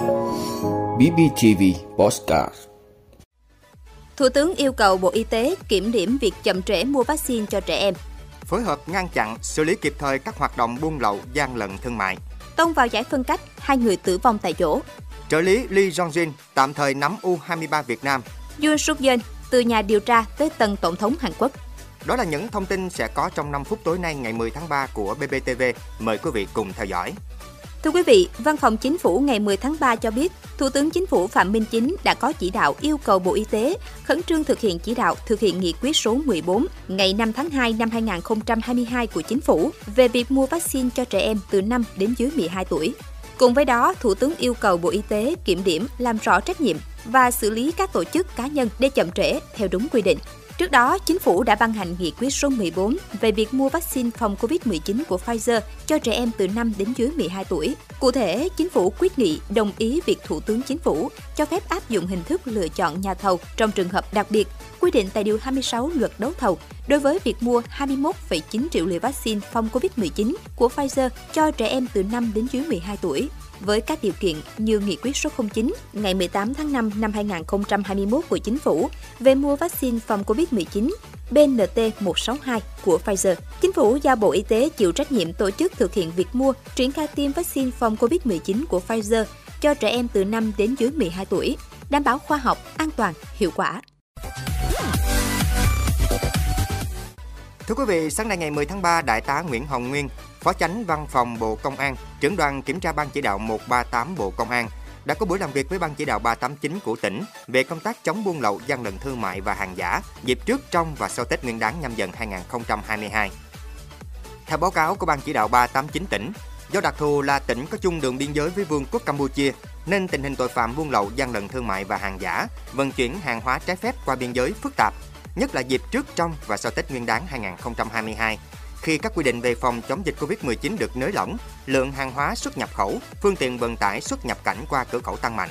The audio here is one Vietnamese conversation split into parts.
BBTV Postcard Thủ tướng yêu cầu Bộ Y tế kiểm điểm việc chậm trễ mua vaccine cho trẻ em. Phối hợp ngăn chặn, xử lý kịp thời các hoạt động buôn lậu, gian lận thương mại. Tông vào giải phân cách, hai người tử vong tại chỗ. Trợ lý Lee Jong-jin tạm thời nắm U23 Việt Nam. Yoon suk yeol từ nhà điều tra tới tân tổng thống Hàn Quốc. Đó là những thông tin sẽ có trong 5 phút tối nay ngày 10 tháng 3 của BBTV. Mời quý vị cùng theo dõi. Thưa quý vị, Văn phòng Chính phủ ngày 10 tháng 3 cho biết, Thủ tướng Chính phủ Phạm Minh Chính đã có chỉ đạo yêu cầu Bộ Y tế khẩn trương thực hiện chỉ đạo thực hiện nghị quyết số 14 ngày 5 tháng 2 năm 2022 của Chính phủ về việc mua vaccine cho trẻ em từ 5 đến dưới 12 tuổi. Cùng với đó, Thủ tướng yêu cầu Bộ Y tế kiểm điểm, làm rõ trách nhiệm và xử lý các tổ chức cá nhân để chậm trễ theo đúng quy định. Trước đó, chính phủ đã ban hành nghị quyết số 14 về việc mua vaccine phòng COVID-19 của Pfizer cho trẻ em từ 5 đến dưới 12 tuổi. Cụ thể, chính phủ quyết nghị đồng ý việc Thủ tướng Chính phủ cho phép áp dụng hình thức lựa chọn nhà thầu trong trường hợp đặc biệt quy định tại Điều 26 Luật Đấu thầu đối với việc mua 21,9 triệu liều vaccine phòng COVID-19 của Pfizer cho trẻ em từ 5 đến dưới 12 tuổi với các điều kiện như Nghị quyết số 09 ngày 18 tháng 5 năm 2021 của Chính phủ về mua vaccine phòng COVID-19 BNT162 của Pfizer. Chính phủ giao Bộ Y tế chịu trách nhiệm tổ chức thực hiện việc mua, triển khai tiêm vaccine phòng COVID-19 của Pfizer cho trẻ em từ 5 đến dưới 12 tuổi, đảm bảo khoa học, an toàn, hiệu quả. Thưa quý vị, sáng nay ngày 10 tháng 3, Đại tá Nguyễn Hồng Nguyên, Phó Chánh Văn phòng Bộ Công an, trưởng đoàn kiểm tra Ban chỉ đạo 138 Bộ Công an đã có buổi làm việc với Ban chỉ đạo 389 của tỉnh về công tác chống buôn lậu, gian lận thương mại và hàng giả dịp trước, trong và sau Tết Nguyên đán nhâm dần 2022. Theo báo cáo của Ban chỉ đạo 389 tỉnh, do đặc thù là tỉnh có chung đường biên giới với Vương quốc Campuchia, nên tình hình tội phạm buôn lậu, gian lận thương mại và hàng giả, vận chuyển hàng hóa trái phép qua biên giới phức tạp, nhất là dịp trước, trong và sau Tết Nguyên đán 2022 khi các quy định về phòng chống dịch Covid-19 được nới lỏng, lượng hàng hóa xuất nhập khẩu, phương tiện vận tải xuất nhập cảnh qua cửa khẩu tăng mạnh.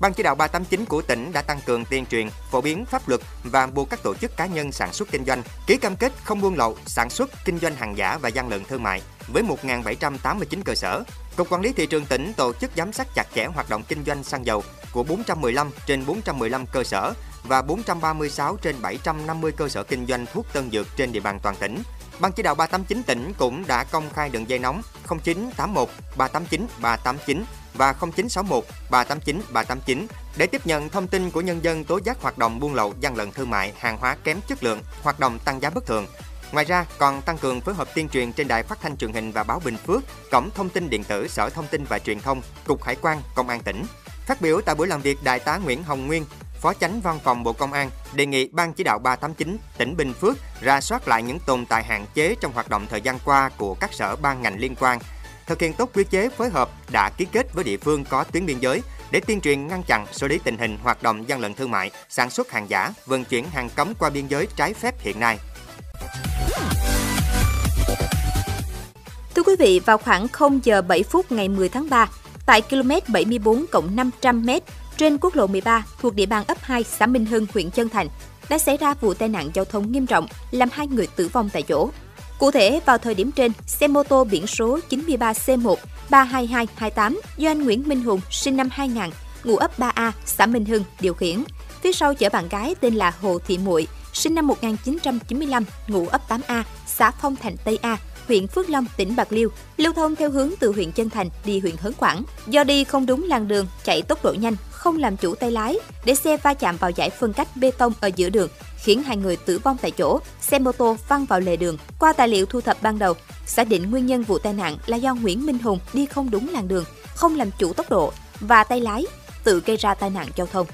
Ban chỉ đạo 389 của tỉnh đã tăng cường tuyên truyền, phổ biến pháp luật và buộc các tổ chức cá nhân sản xuất kinh doanh ký cam kết không buôn lậu, sản xuất, kinh doanh hàng giả và gian lận thương mại với 1.789 cơ sở. Cục Quản lý thị trường tỉnh tổ chức giám sát chặt chẽ hoạt động kinh doanh xăng dầu của 415 trên 415 cơ sở và 436 trên 750 cơ sở kinh doanh thuốc tân dược trên địa bàn toàn tỉnh Ban chỉ đạo 389 tỉnh cũng đã công khai đường dây nóng 0981 389 389 và 0961 389 389 để tiếp nhận thông tin của nhân dân tố giác hoạt động buôn lậu, gian lận thương mại, hàng hóa kém chất lượng, hoạt động tăng giá bất thường. Ngoài ra, còn tăng cường phối hợp tuyên truyền trên đài phát thanh truyền hình và báo Bình Phước, cổng thông tin điện tử Sở Thông tin và Truyền thông, Cục Hải quan, Công an tỉnh. Phát biểu tại buổi làm việc, Đại tá Nguyễn Hồng Nguyên, Phó Chánh Văn phòng Bộ Công an đề nghị Ban chỉ đạo 389 tỉnh Bình Phước ra soát lại những tồn tại hạn chế trong hoạt động thời gian qua của các sở ban ngành liên quan, thực hiện tốt quy chế phối hợp đã ký kết với địa phương có tuyến biên giới để tuyên truyền ngăn chặn xử lý tình hình hoạt động gian lận thương mại, sản xuất hàng giả, vận chuyển hàng cấm qua biên giới trái phép hiện nay. Thưa quý vị, vào khoảng 0 giờ 7 phút ngày 10 tháng 3, tại km 74 cộng 500 m trên quốc lộ 13 thuộc địa bàn ấp 2 xã Minh Hưng, huyện Chân Thành đã xảy ra vụ tai nạn giao thông nghiêm trọng, làm hai người tử vong tại chỗ. Cụ thể, vào thời điểm trên, xe mô tô biển số 93C1 32228 do anh Nguyễn Minh Hùng, sinh năm 2000, ngụ ấp 3A, xã Minh Hưng, điều khiển. Phía sau chở bạn gái tên là Hồ Thị Muội, sinh năm 1995, ngụ ấp 8A, xã Phong Thành Tây A, huyện Phước Long, tỉnh Bạc Liêu, lưu thông theo hướng từ huyện Chân Thành đi huyện Hớn Quảng. Do đi không đúng làn đường, chạy tốc độ nhanh, không làm chủ tay lái, để xe va chạm vào giải phân cách bê tông ở giữa đường, khiến hai người tử vong tại chỗ, xe mô tô văng vào lề đường. Qua tài liệu thu thập ban đầu, xác định nguyên nhân vụ tai nạn là do Nguyễn Minh Hùng đi không đúng làn đường, không làm chủ tốc độ và tay lái, tự gây ra tai nạn giao thông.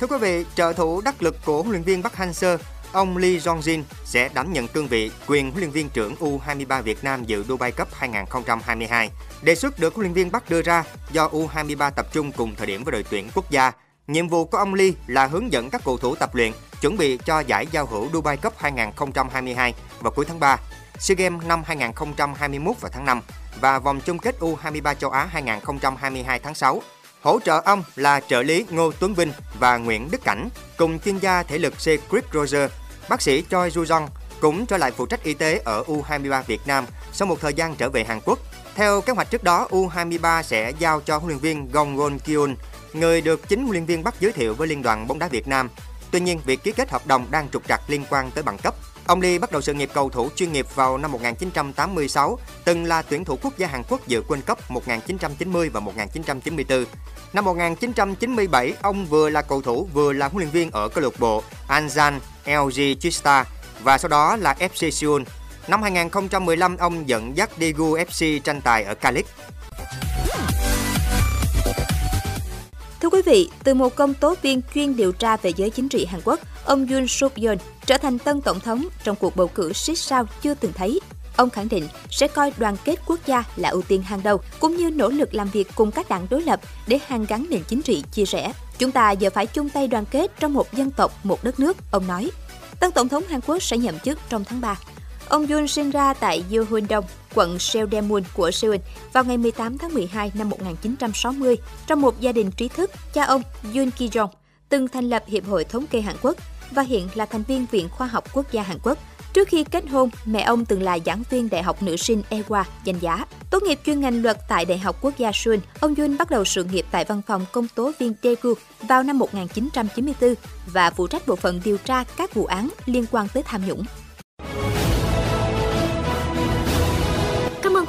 Thưa quý vị, trợ thủ đắc lực của huấn luyện viên Park Hang-seo Ông Lee Jong-jin sẽ đảm nhận cương vị quyền huấn luyện viên trưởng U23 Việt Nam dự Dubai Cup 2022. Đề xuất được huấn luyện viên Bắc đưa ra do U23 tập trung cùng thời điểm với đội tuyển quốc gia. Nhiệm vụ của ông Lee là hướng dẫn các cầu thủ tập luyện, chuẩn bị cho giải giao hữu Dubai Cup 2022 vào cuối tháng 3, SEA Games năm 2021 vào tháng 5 và vòng chung kết U23 châu Á 2022 tháng 6. Hỗ trợ ông là trợ lý Ngô Tuấn Vinh và Nguyễn Đức Cảnh, cùng chuyên gia thể lực C. Chris Roger, bác sĩ Choi Ju Jong cũng trở lại phụ trách y tế ở U23 Việt Nam sau một thời gian trở về Hàn Quốc. Theo kế hoạch trước đó, U23 sẽ giao cho huấn luyện viên Gong Gon Kyun, người được chính huấn luyện viên Bắc giới thiệu với Liên đoàn bóng đá Việt Nam. Tuy nhiên, việc ký kết hợp đồng đang trục trặc liên quan tới bằng cấp. Ông Lee bắt đầu sự nghiệp cầu thủ chuyên nghiệp vào năm 1986, từng là tuyển thủ quốc gia Hàn Quốc dự World Cup 1990 và 1994. Năm 1997, ông vừa là cầu thủ vừa là huấn luyện viên ở câu lạc bộ Anjan LG Chista và sau đó là FC Seoul. Năm 2015, ông dẫn dắt Daegu FC tranh tài ở K-League. Quý vị, từ một công tố viên chuyên điều tra về giới chính trị Hàn Quốc, ông Yoon suk yeol trở thành tân tổng thống trong cuộc bầu cử siết sao chưa từng thấy. Ông khẳng định sẽ coi đoàn kết quốc gia là ưu tiên hàng đầu, cũng như nỗ lực làm việc cùng các đảng đối lập để hàn gắn nền chính trị chia rẽ. Chúng ta giờ phải chung tay đoàn kết trong một dân tộc, một đất nước, ông nói. Tân Tổng thống Hàn Quốc sẽ nhậm chức trong tháng 3. Ông Yoon sinh ra tại Yeohundong, quận Seodaemun của Seoul vào ngày 18 tháng 12 năm 1960 trong một gia đình trí thức. Cha ông Yoon Ki-jong từng thành lập Hiệp hội Thống kê Hàn Quốc và hiện là thành viên Viện Khoa học Quốc gia Hàn Quốc. Trước khi kết hôn, mẹ ông từng là giảng viên Đại học Nữ sinh Ewa danh giá. Tốt nghiệp chuyên ngành luật tại Đại học Quốc gia Seoul, ông Yoon bắt đầu sự nghiệp tại văn phòng công tố viên Daegu vào năm 1994 và phụ trách bộ phận điều tra các vụ án liên quan tới tham nhũng.